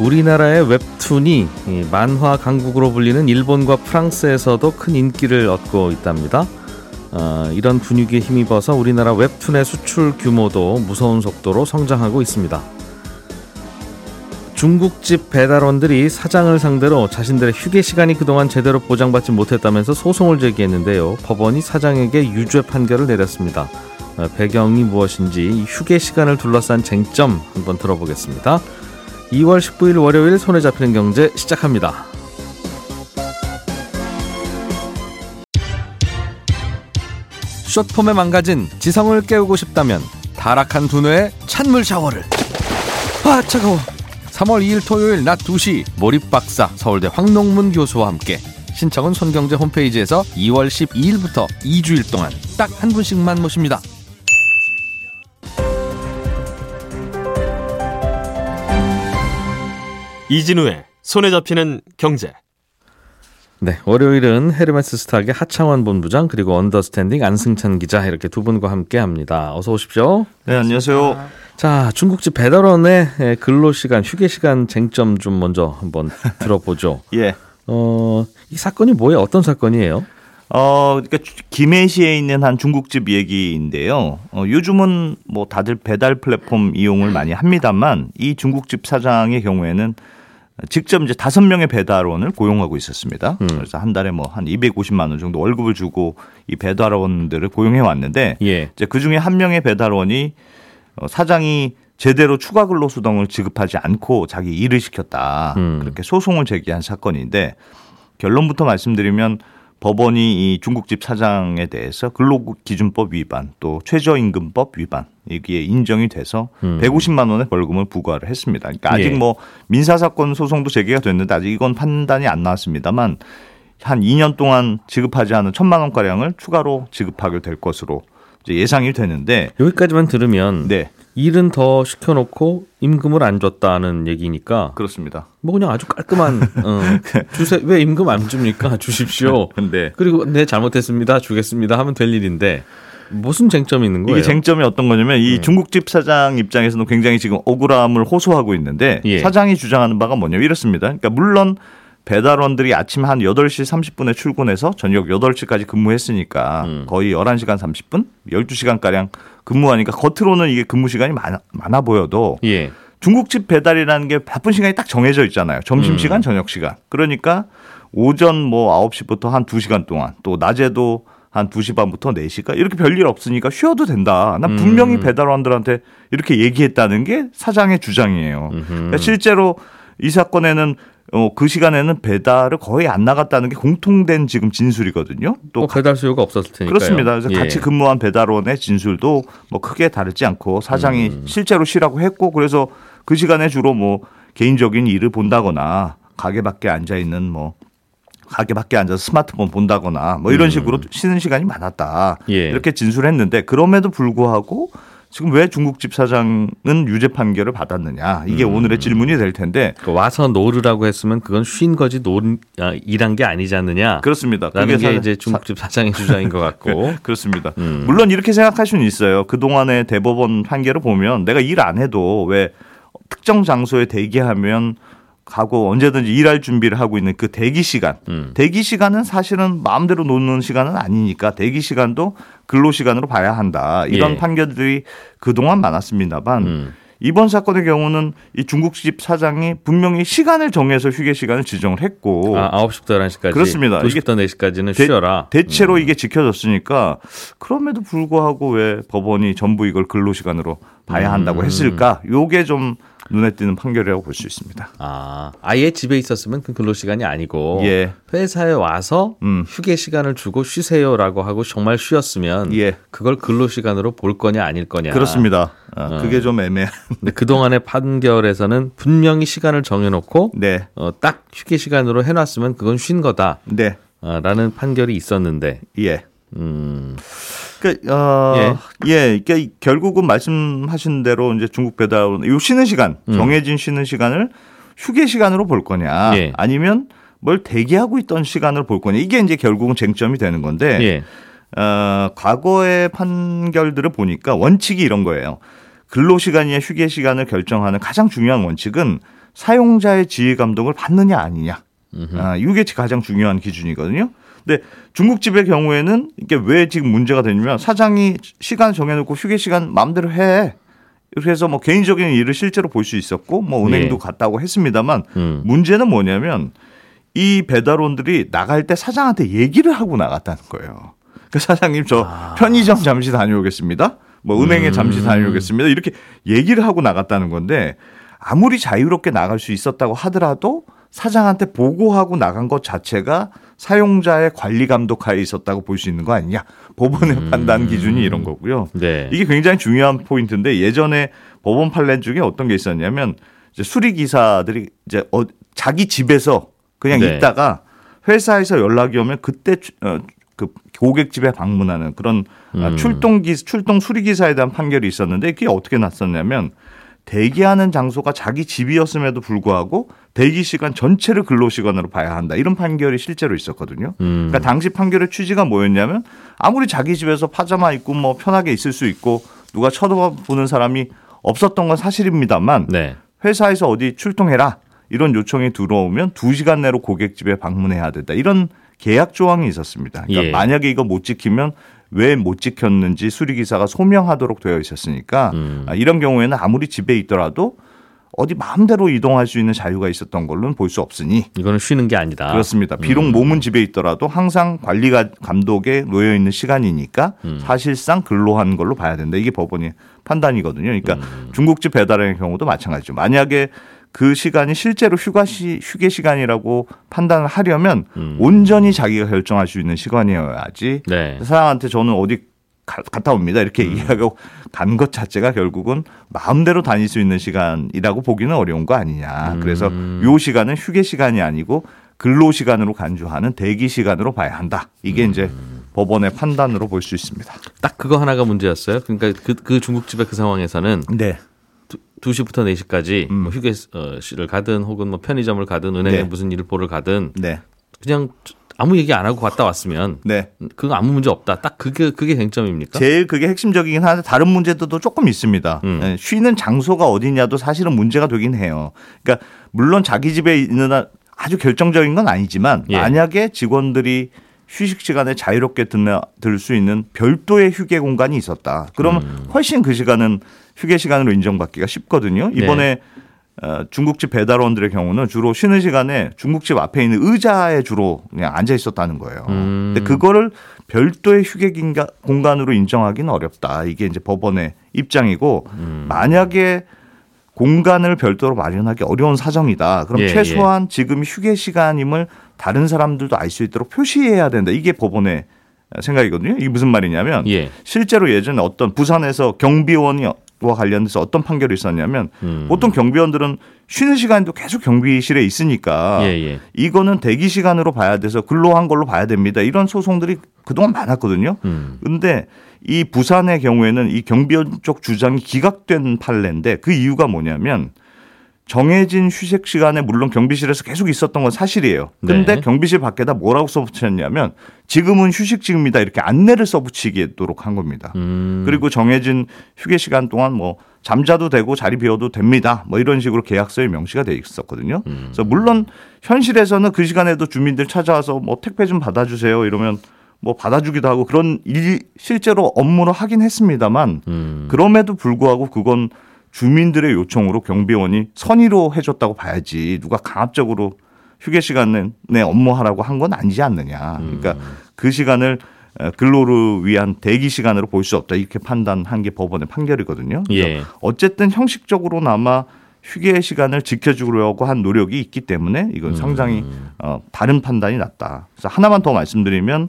우리나라의 웹툰이 만화 강국으로 불리는 일본과 프랑스에서도 큰 인기를 얻고 있답니다. 어, 이런 분위기에 힘입어서 우리나라 웹툰의 수출 규모도 무서운 속도로 성장하고 있습니다. 중국집 배달원들이 사장을 상대로 자신들의 휴게 시간이 그동안 제대로 보장받지 못했다면서 소송을 제기했는데요. 법원이 사장에게 유죄 판결을 내렸습니다. 어, 배경이 무엇인지 휴게 시간을 둘러싼 쟁점 한번 들어보겠습니다. 2월 19일 월요일 손에 잡히는 경제 시작합니다. 숏폼에 망가진 지성을 깨우고 싶다면 타락한 두뇌에 찬물 샤워를 아 차가워 3월 2일 토요일 낮 2시 몰입박사 서울대 황농문 교수와 함께 신청은 손경제 홈페이지에서 2월 12일부터 2주일 동안 딱 한 분씩만 모십니다. 이진우의 손에 잡히는 경제. 네, 월요일은 헤르메스 스탁의 하창원 본부장 그리고 언더스탠딩 안승찬 기자 이렇게 두 분과 함께 합니다. 어서 오십시오. 네, 안녕하세요. 자, 중국집 배달원의 근로 시간, 휴게 시간 쟁점 좀 먼저 한번 들어보죠. 예. 어, 이 사건이 뭐예요? 어떤 사건이에요? 어, 그러니까 김해시에 있는 한 중국집 얘기인데요. 어, 요즘은 뭐 다들 배달 플랫폼 이용을 많이 합니다만 이 중국집 사장의 경우에는 직접 이제 다섯 명의 배달원을 고용하고 있었습니다. 음. 그래서 한 달에 뭐 한 250만 원 정도 월급을 주고 이 배달원들을 고용해 왔는데 예. 이제 그 중에 한 명의 배달원이 어, 사장이 제대로 추가 근로수당을 지급하지 않고 자기 일을 시켰다. 음. 그렇게 소송을 제기한 사건인데 결론부터 말씀드리면 법원이 이 중국집 사장에 대해서 근로기준법 위반 또 최저임금법 위반 여기에 인정이 돼서 음. 150만 원의 벌금을 부과를 했습니다. 그러니까 아직 예. 뭐 민사 사건 소송도 제기가 됐는데 아직 이건 판단이 안 나왔습니다만 한 2년 동안 지급하지 않은 천만 원 가량을 추가로 지급하게 될 것으로 예상이 되는데 여기까지만 들으면 네. 일은 더 시켜놓고 임금을 안 줬다는 얘기니까 그렇습니다. 뭐 그냥 아주 깔끔한 어, 주세 왜 임금 안 줍니까 주십시오. 네. 그리고 네 잘못했습니다 주겠습니다 하면 될 일인데 무슨 쟁점이 있는 거예요? 이게 쟁점이 어떤 거냐면 이 음. 중국집 사장 입장에서는 굉장히 지금 억울함을 호소하고 있는데 예. 사장이 주장하는 바가 뭐냐면 이렇습니다. 그러니까 물론 배달원들이 아침 한 8시 30분에 출근해서 저녁 8시까지 근무했으니까 음. 거의 11시간 30분? 12시간가량 근무하니까 겉으로는 이게 근무 시간이 많아, 많아 보여도 예. 중국집 배달이라는 게 바쁜 시간이 딱 정해져 있잖아요. 점심시간, 음. 저녁시간. 그러니까 오전 뭐 9시부터 한 2시간 동안 또 낮에도 한 2시 반부터 4시까 이렇게 별일 없으니까 쉬어도 된다. 난 분명히 음. 배달원들한테 이렇게 얘기했다는 게 사장의 주장이에요. 그러니까 실제로 이 사건에는 어, 그 시간에는 배달을 거의 안 나갔다는 게 공통된 지금 진술이거든요. 또뭐 배달 수요가 없었을 테니까 그렇습니다. 그래서 예. 같이 근무한 배달원의 진술도 뭐 크게 다르지 않고 사장이 음. 실제로 쉬라고 했고 그래서 그 시간에 주로 뭐 개인적인 일을 본다거나 가게 밖에 앉아 있는 뭐 가게 밖에 앉아서 스마트폰 본다거나 뭐 이런 음. 식으로 쉬는 시간이 많았다. 예. 이렇게 진술했는데 그럼에도 불구하고 지금 왜 중국 집 사장은 유죄 판결을 받았느냐 이게 음. 오늘의 질문이 될 텐데 그 와서 놀으라고 했으면 그건 쉰 거지 노 아, 일한 게 아니지 않느냐 그렇습니다. 그게 사, 이제 중국 집 사장의 주장인 것 같고 그렇습니다. 음. 물론 이렇게 생각할 수는 있어요. 그 동안의 대법원 판결을 보면 내가 일 안 해도 왜 특정 장소에 대기하면 가고 언제든지 일할 준비를 하고 있는 그 대기 시간. 음. 대기 시간은 사실은 마음대로 노는 시간은 아니니까 대기 시간도 근로 시간으로 봐야 한다. 이런 예. 판결들이 그동안 많았습니다만 음. 이번 사건의 경우는 이 중국집 사장이 분명히 시간을 정해서 휴게 시간을 지정을 했고 아, 9시부터 11시까지 그렇습니다. 2시부터 4시까지는 쉬어라. 대, 체로 음. 이게 지켜졌으니까 그럼에도 불구하고 왜 법원이 전부 이걸 근로 시간으로 봐야 한다고 음. 했을까? 요게 좀 눈에 띄는 판결이라고 볼 수 있습니다. 아, 아예 집에 있었으면 그 근로 시간이 아니고 예. 회사에 와서 음. 휴게 시간을 주고 쉬세요라고 하고 정말 쉬었으면 예. 그걸 근로 시간으로 볼 거냐 아닐 거냐. 그렇습니다. 아, 어. 그게 좀 애매한. 근데 그 동안의 판결에서는 분명히 시간을 정해놓고 네. 어, 딱 휴게 시간으로 해놨으면 그건 쉰 거다. 네. 라는 판결이 있었는데 예. 음, 그러니까 어, 예, 그러니까 결국은 말씀하신 대로 이제 중국 배달원 요 쉬는 시간 음. 정해진 쉬는 시간을 휴게 시간으로 볼 거냐, 예. 아니면 뭘 대기하고 있던 시간을 볼 거냐 이게 이제 결국은 쟁점이 되는 건데 예. 어, 과거의 판결들을 보니까 원칙이 이런 거예요. 근로 시간이냐 휴게 시간을 결정하는 가장 중요한 원칙은 사용자의 지휘 감독을 받느냐 아니냐. 아, 이게 가장 중요한 기준이거든요. 근데 중국집의 경우에는 이게 왜 지금 문제가 되냐면 사장이 시간 정해놓고 휴게 시간 마음대로 해. 그래서 뭐 개인적인 일을 실제로 볼 수 있었고 뭐 은행도 예. 갔다고 했습니다만 음. 문제는 뭐냐면 이 배달원들이 나갈 때 사장한테 얘기를 하고 나갔다는 거예요. 그 사장님 저 편의점 잠시 다녀오겠습니다. 뭐 은행에 잠시 다녀오겠습니다. 이렇게 얘기를 하고 나갔다는 건데 아무리 자유롭게 나갈 수 있었다고 하더라도 사장한테 보고하고 나간 것 자체가 사용자의 관리 감독하에 있었다고 볼 수 있는 거 아니냐. 법원의 판단 기준이 이런 거고요. 네. 이게 굉장히 중요한 포인트인데 예전에 법원 판례 중에 어떤 게 있었냐면 이제 수리 기사들이 이제 어, 자기 집에서 그냥 네. 있다가 회사에서 연락이 오면 그때 추- 어, 그 고객 집에 방문하는 그런 아, 음. 출동 기 출동 수리 기사에 대한 판결이 있었는데 그게 어떻게 났었냐면 대기하는 장소가 자기 집이었음에도 불구하고 대기 시간 전체를 근로 시간으로 봐야 한다 이런 판결이 실제로 있었거든요. 음. 그러니까 당시 판결의 취지가 뭐였냐면 아무리 자기 집에서 파자마 입고 뭐 편하게 있을 수 있고 누가 쳐다보는 사람이 없었던 건 사실입니다만 네. 회사에서 어디 출동해라 이런 요청이 들어오면 두 시간 내로 고객집에 방문해야 된다 이런 계약 조항이 있었습니다. 그러니까 예. 만약에 이거 못 지키면 왜 못 지켰는지 수리기사가 소명하도록 되어 있었으니까 음. 아, 이런 경우에는 아무리 집에 있더라도 어디 마음대로 이동할 수 있는 자유가 있었던 걸로는 볼 수 없으니 이거는 쉬는 게 아니다. 그렇습니다. 비록 몸은 집에 있더라도 항상 관리가 감독에 놓여 있는 시간이니까 사실상 근로한 걸로 봐야 된다. 이게 법원의 판단이거든요. 그러니까 중국집 배달의 경우도 마찬가지죠. 만약에 그 시간이 실제로 휴가 시 휴게 시간이라고 판단을 하려면 온전히 자기가 결정할 수 있는 시간이어야지. 네. 사장한테 저는 어디 가- 갔다 옵니다. 이렇게 이야기하고 간 것 자체가 결국은 마음대로 다닐 수 있는 시간이라고 보기는 어려운 거 아니냐. 그래서 요 시간은 휴게 시간이 아니고 근로 시간으로 간주하는 대기 시간으로 봐야 한다. 이게 이제 법원의 판단으로 볼 수 있습니다. 딱 그거 하나가 문제였어요. 그러니까 그, 그 중국집의 그 상황에서는 네. 2, 시부터 4시까지 뭐 휴게실을 가든 혹은 뭐 편의점을 가든 은행에 네. 무슨 일을 보러 가든 네. 그냥 아무 얘기 안 하고 갔다 왔으면 네. 그거 아무 문제 없다. 딱 그게 그게 쟁점입니까? 제일 그게 핵심적이긴 한데 다른 문제들도 조금 있습니다. 음. 예, 쉬는 장소가 어디냐도 사실은 문제가 되긴 해요. 그러니까 물론 자기 집에 있는 한 아주 결정적인 건 아니지만 예. 만약에 직원들이 휴식 시간에 자유롭게 들수 있는 별도의 휴게 공간이 있었다. 그러면 음. 훨씬 그 시간은 휴게 시간으로 인정받기가 쉽거든요. 이번에 네. 어, 중국집 배달원들의 경우는 주로 쉬는 시간에 중국집 앞에 있는 의자에 주로 그냥 앉아 있었다는 거예요. 음. 근데 그거를 별도의 휴게 공간으로 인정하기는 어렵다. 이게 이제 법원의 입장이고 음. 만약에 공간을 별도로 마련하기 어려운 사정이다. 그럼 예, 최소한 지금 휴게 시간임을 다른 사람들도 알 수 있도록 표시해야 된다. 이게 법원의 생각이거든요. 이게 무슨 말이냐면 예. 실제로 예전에 어떤 부산에서 경비원이 와 관련해서 어떤 판결이 있었냐면 음. 보통 경비원들은 쉬는 시간도 계속 경비실에 있으니까 예, 예. 이거는 대기 시간으로 봐야 돼서 근로한 걸로 봐야 됩니다. 이런 소송들이 그동안 많았거든요. 음. 근데 이 부산의 경우에는 이 경비원 쪽 주장이 기각된 판례인데 그 이유가 뭐냐면 정해진 휴식 시간에 물론 경비실에서 계속 있었던 건 사실이에요. 근데 네. 경비실 밖에다 뭐라고 써붙였냐면 지금은 휴식 중입니다. 이렇게 안내를 써붙이도록 한 겁니다. 음. 그리고 정해진 휴게 시간 동안 뭐 잠자도 되고 자리 비워도 됩니다. 뭐 이런 식으로 계약서에 명시가 돼 있었거든요. 음. 그래서 물론 현실에서는 그 시간에도 주민들 찾아와서 뭐 택배 좀 받아주세요 이러면 뭐 받아주기도 하고 그런 일 실제로 업무를 하긴 했습니다만 음. 그럼에도 불구하고 그건 주민들의 요청으로 경비원이 선의로 해줬다고 봐야지 누가 강압적으로 휴게 시간에 업무하라고 한 건 아니지 않느냐. 그러니까 그 시간을 어, 근로를 위한 대기 시간으로 볼 수 없다 이렇게 판단한 게 법원의 판결이거든요. 예. 어쨌든 형식적으로나마 휴게 시간을 지켜주려고 한 노력이 있기 때문에 이건 상당히 어, 다른 판단이 났다. 그래서 하나만 더 말씀드리면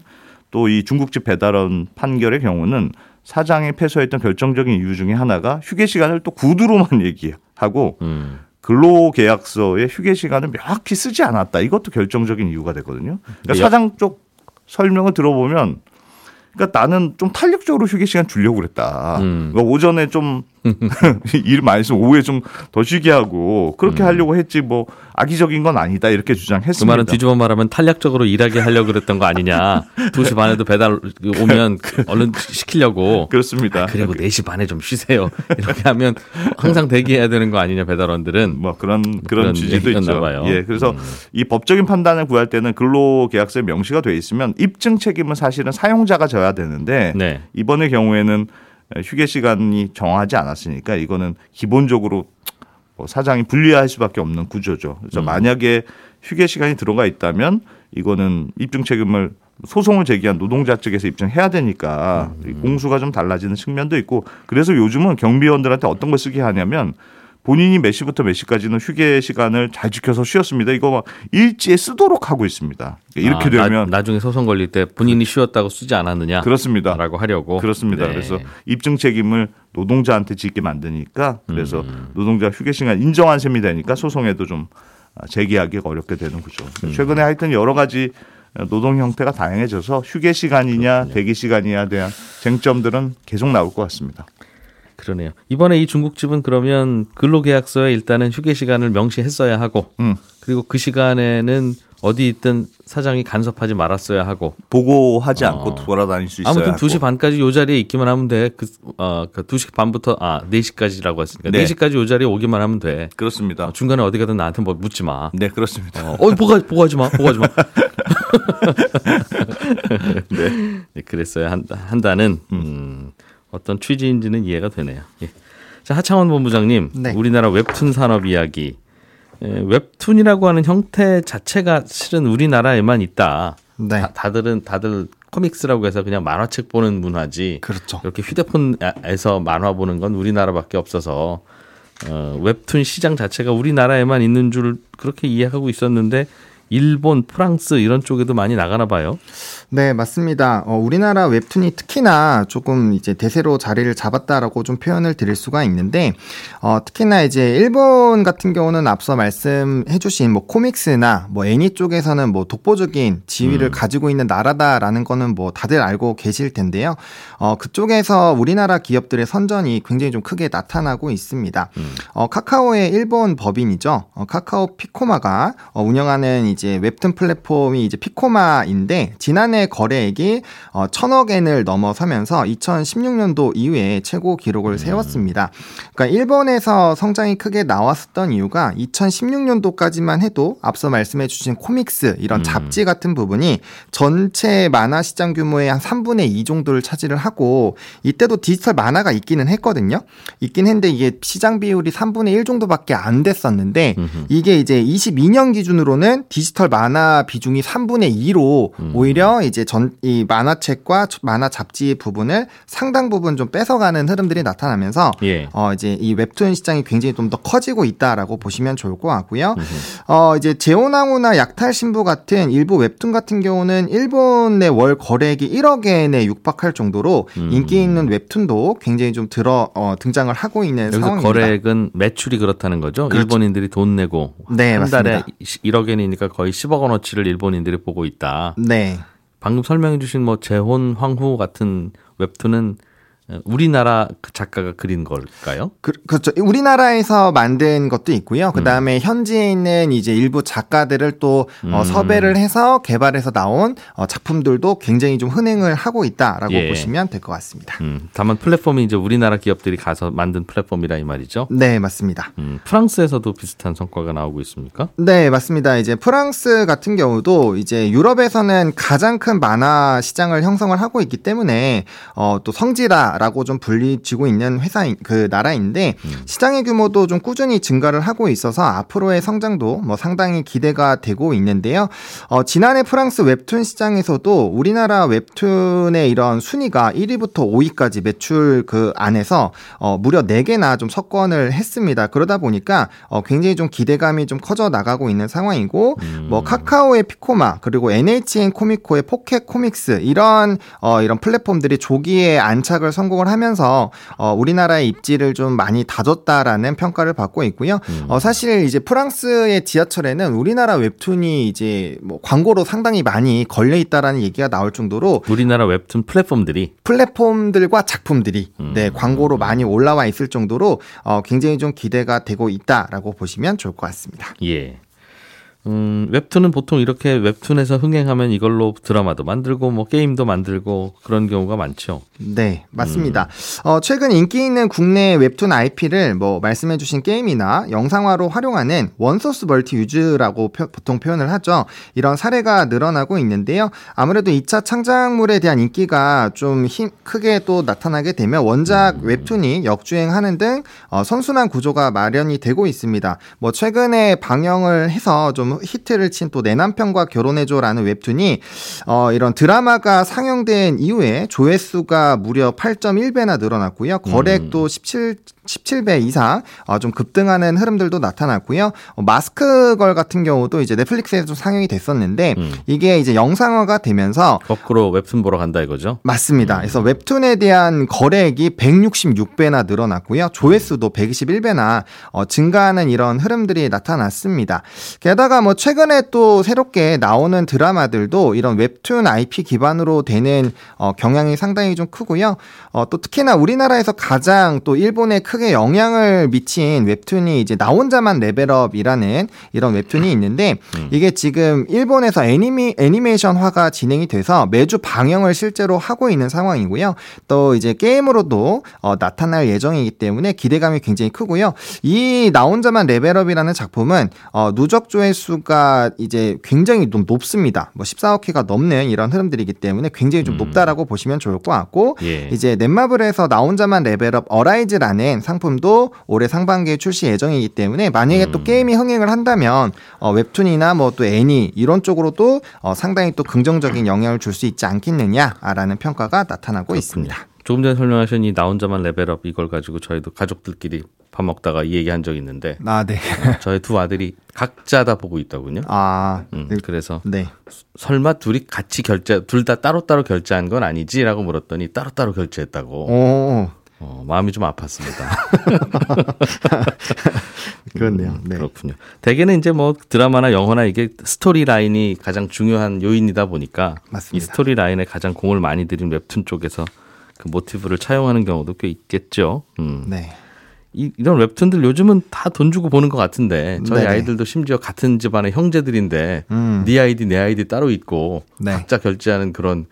또 이 중국집 배달원 판결의 경우는 사장이 패소했던 결정적인 이유 중에 하나가 휴게 시간을 또 구두로만 얘기하고 음. 근로계약서에 휴게 시간을 명확히 쓰지 않았다. 이것도 결정적인 이유가 되거든요. 그러니까 네. 사장 쪽 설명을 들어보면 그러니까 나는 좀 탄력적으로 휴게 시간 주려고 그랬다. 음. 그러니까 오전에 좀 일 많이 있으면 오후에 좀 더 쉬게 하고 그렇게 하려고 했지 뭐 악의적인 건 아니다 이렇게 그 주장했습니다. 말은 뒤집어 말하면 탄력적으로 일하게 하려고 그랬던 거 아니냐. 2시 반에도 배달 오면 얼른 시키려고. 그렇습니다. 아, 그리고 4시 반에 좀 쉬세요. 이렇게 하면 항상 대기해야 되는 거 아니냐, 배달원들은. 뭐 그런 그런, 그런 취지도 얘기였나 있죠. 봐요. 예, 그래서 음. 이 법적인 판단을 구할 때는 근로계약서에 명시가 돼 있으면 입증 책임은 사실은 사용자가 져야 되는데 네. 이번의 경우에는 휴게 시간이 정하지 않았으니까 이거는 기본적으로 뭐 사장이 불리할 수밖에 없는 구조죠. 그래서 음. 만약에 휴게 시간이 들어가 있다면 이거는 입증 책임을 소송을 제기한 노동자 측에서 입증해야 되니까 음. 이 공수가 좀 달라지는 측면도 있고 그래서 요즘은 경비원들한테 어떤 걸 쓰게 하냐면 본인이 몇 시부터 몇 시까지는 휴게 시간을 잘 지켜서 쉬었습니다. 이거 막 일지에 쓰도록 하고 있습니다. 이렇게 아, 나- 되면 나 중에 소송 걸릴 때 본인이 쉬었다고 쓰지 않았느냐. 그렇습니다. 라고 하려고. 그렇습니다. 네. 그래서 입증 책임을 노동자한테 짓게 만드니까 그래서 음. 노동자 휴게 시간 인정한 셈이 되니까 소송에도 좀 제기하기가 어렵게 되는 거죠. 음. 최근에 하여튼 여러 가지 노동 형태가 다양해져서 휴게 시간이냐 대기 시간이냐에 대한 쟁점들은 계속 나올 것 같습니다. 그러네요. 이번에 이 중국집은 그러면 근로계약서에 일단은 휴게 시간을 명시했어야 하고 음. 그리고 그 시간에는 어디 있든 사장이 간섭하지 말았어야 하고 보고하지 어. 않고 돌아다닐 수 있어야 아무튼 하고. 2시 반까지 요 자리에 있기만 하면 돼. 그, 어, 그 2시 반부터, 아, 4시까지라고 했으니까. 네. 4시까지 요 자리에 오기만 하면 돼. 그렇습니다. 어, 중간에 어디 가든 나한테 뭐 묻지 마. 네 그렇습니다. 어, 어 보가, 보고하지 마, 보고하지 마. 네. 그랬어야 한, 한다는, 음, 어떤 취지인지는 이해가 되네요. 예. 자, 하창원 본부장님. 네. 우리나라 웹툰 산업 이야기. 에, 웹툰이라고 하는 형태 자체가 실은 우리나라에만 있다. 네. 다, 다들은, 다들 코믹스라고 해서 그냥 만화책 보는 문화지. 그렇죠. 이렇게 휴대폰에서 만화 보는 건 우리나라밖에 없어서 어, 웹툰 시장 자체가 우리나라에만 있는 줄 그렇게 이해하고 있었는데 일본, 프랑스 이런 쪽에도 많이 나가나 봐요. 네, 맞습니다. 어, 우리나라 웹툰이 특히나 조금 이제 대세로 자리를 잡았다라고 좀 표현을 드릴 수가 있는데, 어, 특히나 이제 일본 같은 경우는 앞서 말씀해주신 뭐 코믹스나 뭐 애니 쪽에서는 뭐 독보적인 지위를 가지고 있는 나라다라는 거는 뭐 다들 알고 계실 텐데요. 어, 그쪽에서 우리나라 기업들의 선전이 굉장히 좀 크게 나타나고 있습니다. 어, 카카오의 일본 법인이죠. 어, 카카오 피코마가 어, 운영하는 이제 웹툰 플랫폼이 이제 피코마인데 지난해 거래액이 어, 천억 엔을 넘어서면서 2016년도 이후에 최고 기록을 세웠습니다. 그러니까 일본에서 성장이 크게 나왔었던 이유가 2016년도까지만 해도 앞서 말씀해 주신 코믹스 이런 잡지 같은 부분이 전체 만화 시장 규모의 한 3분의 2 정도를 차지를 하고 이때도 디지털 만화가 있기는 했거든요. 있긴 했는데 이게 시장 비율이 3분의 1 정도밖에 안 됐었는데 이게 이제 22년 기준으로는 디지 털 만화 비중이 3분의 2로 오히려 이제 전 이 만화책과 만화 잡지 부분을 상당 부분 좀 뺏어가는 흐름들이 나타나면서 예. 어 이제 이 웹툰 시장이 굉장히 좀 더 커지고 있다라고 보시면 좋을 것 같고요. 어 이제 제오나무나 약탈 신부 같은 일부 웹툰 같은 경우는 일본의 월 거래액이 1억 엔에 육박할 정도로 인기 있는 웹툰도 굉장히 좀 들어 어, 등장을 하고 있는 상황입니다. 거래액은 매출이 그렇다는 거죠. 그렇죠. 일본인들이 돈 내고 네, 한 달에 맞습니다. 1억 엔이니까 거의 10억 원어치를 일본인들이 보고 있다. 네. 방금 설명해 주신 뭐 재혼 황후 같은 웹툰은 우리나라 그 작가가 그린 걸까요? 그, 그렇죠. 우리나라에서 만든 것도 있고요. 그 다음에 현지에 있는 이제 일부 작가들을 또 어, 섭외를 해서 개발해서 나온 어, 작품들도 굉장히 좀 흔행을 하고 있다라고 예. 보시면 될 것 같습니다. 음, 다만 플랫폼이 이제 우리나라 기업들이 가서 만든 플랫폼이라 이 말이죠. 네, 맞습니다. 음, 프랑스에서도 비슷한 성과가 나오고 있습니까? 네, 맞습니다. 이제 프랑스 같은 경우도 이제 유럽에서는 가장 큰 만화 시장을 형성을 하고 있기 때문에 어, 또 성지라 라고 좀 불리지고 있는 회사인 그 나라인데 시장의 규모도 좀 꾸준히 증가를 하고 있어서 앞으로의 성장도 뭐 상당히 기대가 되고 있는데요. 어, 지난해 프랑스 웹툰 시장에서도 우리나라 웹툰의 이런 순위가 1위부터 5위까지 매출 그 안에서 어, 무려 4개나 좀 석권을 했습니다. 그러다 보니까 어, 굉장히 좀 기대감이 좀 커져 나가고 있는 상황이고 뭐 카카오의 피코마 그리고 NHN 코미코의 포켓 코믹스 이런 어, 이런 플랫폼들이 조기에 안착을 성공 성공을 하면서 어, 우리나라의 입지를 좀 많이 다졌다라는 평가를 받고 있고요. 어, 사실 이제 프랑스의 지하철에는 우리나라 웹툰이 이제 뭐 광고로 상당히 많이 걸려 있다라는 얘기가 나올 정도로 우리나라 웹툰 플랫폼들이 플랫폼들과 작품들이 네 광고로 많이 올라와 있을 정도로 어, 굉장히 좀 기대가 되고 있다라고 보시면 좋을 것 같습니다. 예. 음, 웹툰은 보통 이렇게 웹툰에서 흥행하면 이걸로 드라마도 만들고 뭐 게임도 만들고 그런 경우가 많죠. 네, 맞습니다. 어, 최근 인기 있는 국내 웹툰 IP를 뭐 말씀해주신 게임이나 영상화로 활용하는 원소스 멀티 유즈라고 표- 보통 표현을 하죠. 이런 사례가 늘어나고 있는데요. 아무래도 2차 창작물에 대한 인기가 좀 힘, 크게 또 나타나게 되면 원작 웹툰이 역주행하는 등 어, 선순환 구조가 마련이 되고 있습니다. 뭐 최근에 방영을 해서 좀 히트를 친 또 내 남편과 결혼해줘라는 웹툰이 어, 이런 드라마가 상영된 이후에 조회수가 무려 8.1배나 늘어났고요. 거래액도 17 17배 이상 어, 좀 급등하는 흐름들도 나타났고요. 어, 마스크걸 같은 경우도 이제 넷플릭스에서 상영이 됐었는데 음. 이게 이제 영상화가 되면서 거꾸로 웹툰 보러 간다 이거죠. 맞습니다. 그래서 웹툰에 대한 거래액이 166배나 늘어났고요. 조회수도 121배나 어, 증가하는 이런 흐름들이 나타났습니다. 게다가 뭐 최근에 또 새롭게 나오는 드라마들도 이런 웹툰 IP 기반으로 되는 어, 경향이 상당히 좀 크고요. 어, 또 특히나 우리나라에서 가장 또 일본에 크게 영향을 미친 웹툰이 이제 나 혼자만 레벨업이라는 이런 웹툰이 있는데 이게 지금 일본에서 애니메, 애니메이션화가 진행이 돼서 매주 방영을 실제로 하고 있는 상황이고요. 또 이제 게임으로도 어, 나타날 예정이기 때문에 기대감이 굉장히 크고요. 이 나 혼자만 레벨업이라는 작품은 어, 누적 조회수가 이제 굉장히 좀 높습니다. 뭐 14억 회가 넘는 이런 흐름들이기 때문에 굉장히 좀 높다라고 보시면 좋을 것 같고 예. 이제 넷마블에서 나 혼자만 레벨업 어라이즈라는 상품도 올해 상반기에 출시 예정이기 때문에 만약에 또 게임이 흥행을 한다면 어, 웹툰이나 뭐 또 애니 이런 쪽으로도 어, 상당히 또 긍정적인 영향을 줄 수 있지 않겠느냐라는 평가가 나타나고 있습니다. 조금 전에 설명하신 이 나 혼자만 레벨업 이걸 가지고 저희도 가족들끼리 밥 먹다가 이 얘기한 적이 있는데 아, 네. 저희 두 아들이 각자 다 보고 있더군요. 아, 음, 네. 그래서 네. 설마 둘이 같이 결제 둘 다 따로따로 결제한 건 아니지라고 물었더니 따로따로 결제했다고. 오, 어, 마음이 좀 아팠습니다. 그렇네요. 네. 그렇군요. 대개는 이제 뭐 드라마나 영화나 이게 스토리 라인이 가장 중요한 요인이다 보니까 맞습니다. 이 스토리 라인에 가장 공을 많이 들인 웹툰 쪽에서 그 모티브를 차용하는 경우도 꽤 있겠죠. 음. 네. 이, 이런 웹툰들 요즘은 다 돈 주고 보는 것 같은데 저희 네네. 아이들도 심지어 같은 집안의 형제들인데 음. 네 아이디 내 아이디 따로 있고 네. 각자 결제하는 그런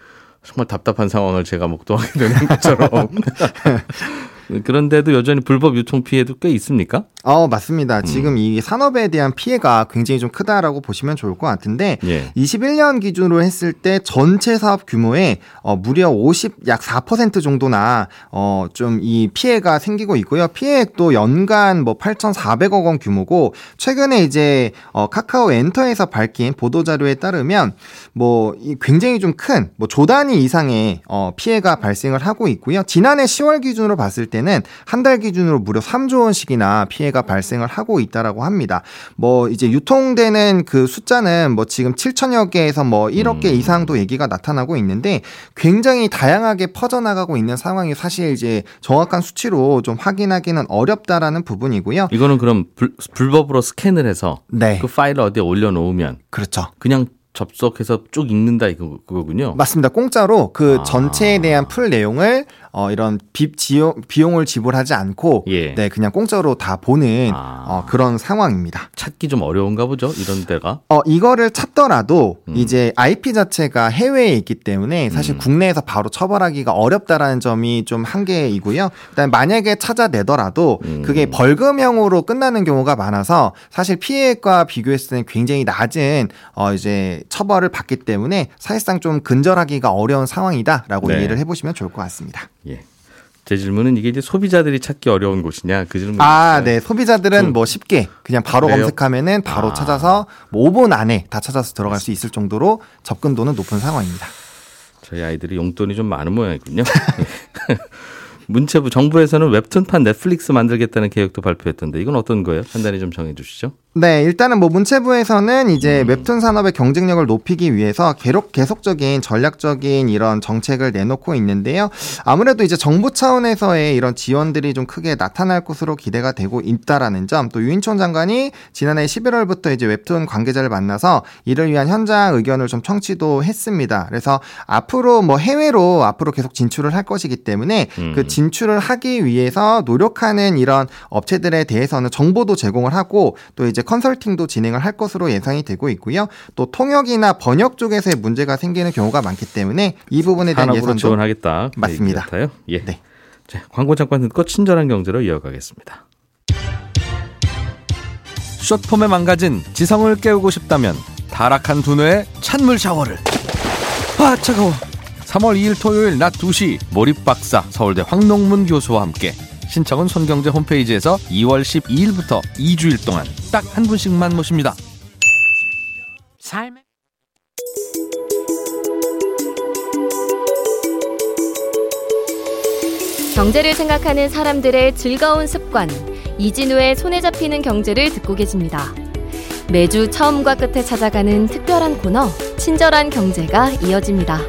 정말 답답한 상황을 제가 목도하게 되는 것처럼 그런데도 여전히 불법 유통 피해도 꽤 있습니까? 어, 음. 맞습니다. 지금 이 산업에 대한 피해가 굉장히 좀 크다라고 보시면 좋을 것 같은데, 예. 21년 기준으로 했을 때 전체 사업 규모의 어, 무려 50, 약 4% 정도나 어, 좀 이 피해가 생기고 있고요. 피해액도 연간 뭐 8,400억 원 규모고, 최근에 이제 어, 카카오 엔터에서 밝힌 보도 자료에 따르면 뭐이 굉장히 좀 큰 뭐 조단위 이상의 어, 피해가 발생을 하고 있고요. 지난해 10월 기준으로 봤을 때는 한 달 기준으로 무려 3조 원씩이나 피해가 발생을 하고 있다라고 합니다. 뭐 이제 유통되는 그 숫자는 뭐 지금 7천여 개에서 뭐 1억 개 이상도 얘기가 나타나고 있는데 굉장히 다양하게 퍼져나가고 있는 상황이 사실 이제 정확한 수치로 좀 확인하기는 어렵다라는 부분이고요. 이거는 그럼 불, 불법으로 스캔을 해서 네. 그 파일을 어디에 올려놓으면 그렇죠. 그냥 접속해서 쭉 읽는다 이거 그거군요. 맞습니다. 공짜로 그 아. 전체에 대한 full 내용을 어 이런 비, 지용, 비용을 지불하지 않고 예. 네 그냥 공짜로 다 보는 아. 어, 그런 상황입니다. 찾기 좀 어려운가 보죠. 이런 데가. 어 이거를 찾더라도 음. 이제 IP 자체가 해외에 있기 때문에 사실 국내에서 바로 처벌하기가 어렵다라는 점이 좀 한계이고요. 그다음에 만약에 찾아내더라도 음. 그게 벌금형으로 끝나는 경우가 많아서 사실 피해액과 비교했을 때는 굉장히 낮은 어 이제 처벌을 받기 때문에 사실상 좀 근절하기가 어려운 상황이다라고 네. 이해를 해보시면 좋을 것 같습니다. 예. 제 질문은 이게 이제 소비자들이 찾기 어려운 곳이냐 그 질문. 아, 네. 소비자들은 좀- 뭐 쉽게 그냥 바로 그래요? 검색하면은 바로 아. 찾아서 뭐 5분 안에 다 찾아서 들어갈 수 있을 정도로 접근도는 높은 상황입니다. 저희 아이들이 용돈이 좀 많은 모양이군요. 문체부 정부에서는 웹툰판 넷플릭스 만들겠다는 계획도 발표했던데 이건 어떤 거예요? 판단이 좀 정해 주시죠. 네, 일단은 뭐 문체부에서는 이제 웹툰 산업의 경쟁력을 높이기 위해서 계속 계속적인 전략적인 이런 정책을 내놓고 있는데요. 아무래도 이제 정부 차원에서의 이런 지원들이 좀 크게 나타날 것으로 기대가 되고 있다라는 점, 또 유인촌 장관이 지난해 11월부터 이제 웹툰 관계자를 만나서 이를 위한 현장 의견을 좀 청취도 했습니다. 그래서 앞으로 뭐 해외로 앞으로 계속 진출을 할 것이기 때문에 음. 그 진출을 하기 위해서 노력하는 이런 업체들에 대해서는 정보도 제공을 하고 또 이제 컨설팅도 진행을 할 것으로 예상이 되고 있고요. 또 통역이나 번역 쪽에서의 문제가 생기는 경우가 많기 때문에 이 부분에 대한 예산도 지원하겠다. 그 맞습니다. 같아요. 예. 네. 자, 광고 잠깐 듣고 친절한 경제로 이어가겠습니다. 숏폼에 망가진 지성을 깨우고 싶다면 타락한 두뇌의 찬물 샤워를. 아 차가워. 3월 2일 토요일 낮 2시 몰입 박사 서울대 황농문 교수와 함께 신청은 손경제 홈페이지에서 2월 12일부터 2주일 동안 딱 한 분씩만 모십니다. 삶의 경제를 생각하는 사람들의 즐거운 습관 이진우의 손에 잡히는 경제를 듣고 계십니다. 매주 처음과 끝에 찾아가는 특별한 코너 친절한 경제가 이어집니다.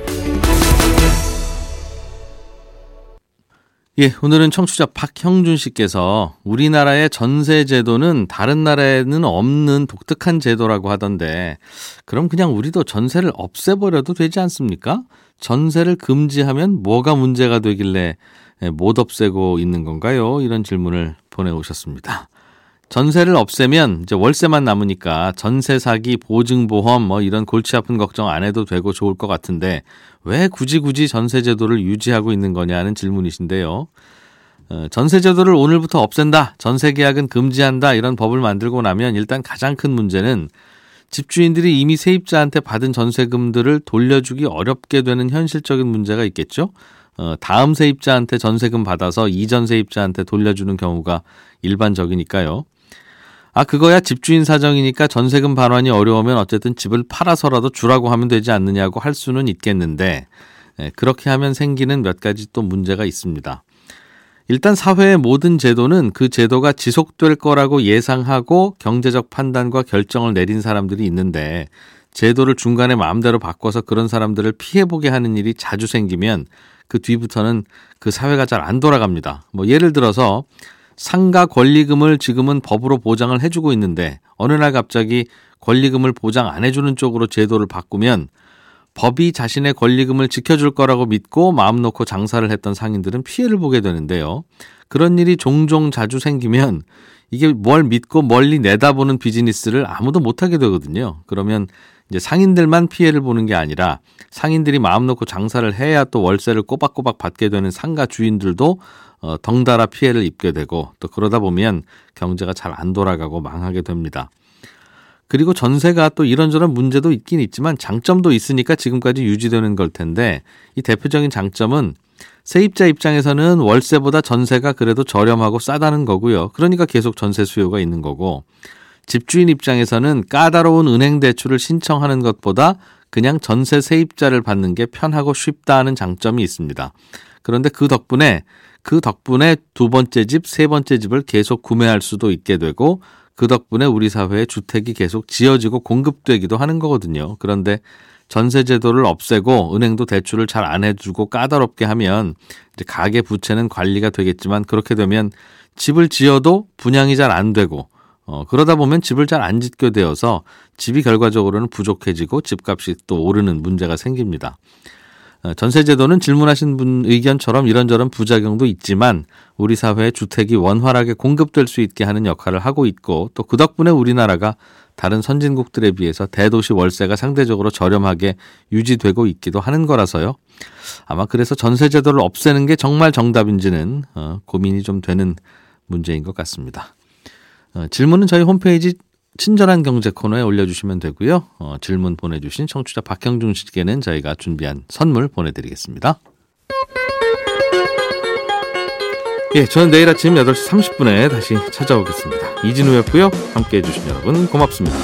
예, 오늘은 청취자 박형준 씨께서 우리나라의 전세 제도는 다른 나라에는 없는 독특한 제도라고 하던데 그럼 그냥 우리도 전세를 없애버려도 되지 않습니까? 전세를 금지하면 뭐가 문제가 되길래 예, 못 없애고 있는 건가요? 이런 질문을 보내오셨습니다. 전세를 없애면 이제 월세만 남으니까 전세 사기, 보증 보험 뭐 이런 골치 아픈 걱정 안 해도 되고 좋을 것 같은데 왜 굳이 굳이 전세 제도를 유지하고 있는 거냐는 질문이신데요. 어, 전세 제도를 오늘부터 없앤다, 전세 계약은 금지한다 이런 법을 만들고 나면 일단 가장 큰 문제는 집주인들이 이미 세입자한테 받은 전세금들을 돌려주기 어렵게 되는 현실적인 문제가 있겠죠. 어, 다음 세입자한테 전세금 받아서 이전 세입자한테 돌려주는 경우가 일반적이니까요. 아, 그거야 집주인 사정이니까 전세금 반환이 어려우면 어쨌든 집을 팔아서라도 주라고 하면 되지 않느냐고 할 수는 있겠는데, 예, 그렇게 하면 생기는 몇 가지 또 문제가 있습니다. 일단 사회의 모든 제도는 그 제도가 지속될 거라고 예상하고 경제적 판단과 결정을 내린 사람들이 있는데, 제도를 중간에 마음대로 바꿔서 그런 사람들을 피해보게 하는 일이 자주 생기면 그 뒤부터는 그 사회가 잘 안 돌아갑니다. 뭐 예를 들어서 상가 권리금을 지금은 법으로 보장을 해주고 있는데 어느 날 갑자기 권리금을 보장 안 해주는 쪽으로 제도를 바꾸면 법이 자신의 권리금을 지켜줄 거라고 믿고 마음 놓고 장사를 했던 상인들은 피해를 보게 되는데요. 그런 일이 종종 자주 생기면 이게 뭘 믿고 멀리 내다보는 비즈니스를 아무도 못하게 되거든요. 그러면 이제 상인들만 피해를 보는 게 아니라 상인들이 마음 놓고 장사를 해야 또 월세를 꼬박꼬박 받게 되는 상가 주인들도 어, 덩달아 피해를 입게 되고 또 그러다 보면 경제가 잘 안 돌아가고 망하게 됩니다. 그리고 전세가 또 이런저런 문제도 있긴 있지만 장점도 있으니까 지금까지 유지되는 걸 텐데 이 대표적인 장점은 세입자 입장에서는 월세보다 전세가 그래도 저렴하고 싸다는 거고요. 그러니까 계속 전세 수요가 있는 거고 집주인 입장에서는 까다로운 은행 대출을 신청하는 것보다 그냥 전세 세입자를 받는 게 편하고 쉽다는 장점이 있습니다. 그런데 그 덕분에 그 덕분에 두 번째 집, 세 번째 집을 계속 구매할 수도 있게 되고 그 덕분에 우리 사회에 주택이 계속 지어지고 공급되기도 하는 거거든요. 그런데 전세 제도를 없애고 은행도 대출을 잘 안 해주고 까다롭게 하면 가계 부채는 관리가 되겠지만 그렇게 되면 집을 지어도 분양이 잘 안 되고 어, 그러다 보면 집을 잘 안 짓게 되어서 집이 결과적으로는 부족해지고 집값이 또 오르는 문제가 생깁니다. 어, 전세제도는 질문하신 분 의견처럼 이런저런 부작용도 있지만 우리 사회에 주택이 원활하게 공급될 수 있게 하는 역할을 하고 있고 또 그 덕분에 우리나라가 다른 선진국들에 비해서 대도시 월세가 상대적으로 저렴하게 유지되고 있기도 하는 거라서요. 아마 그래서 전세제도를 없애는 게 정말 정답인지는 어, 고민이 좀 되는 문제인 것 같습니다. 어, 질문은 저희 홈페이지 친절한 경제 코너에 올려주시면 되고요. 어, 질문 보내주신 청취자 박형중 씨께는 저희가 준비한 선물 보내드리겠습니다. 예, 저는 내일 아침 8시 30분에 다시 찾아오겠습니다. 이진우였고요. 함께 해 주신 여러분 고맙습니다.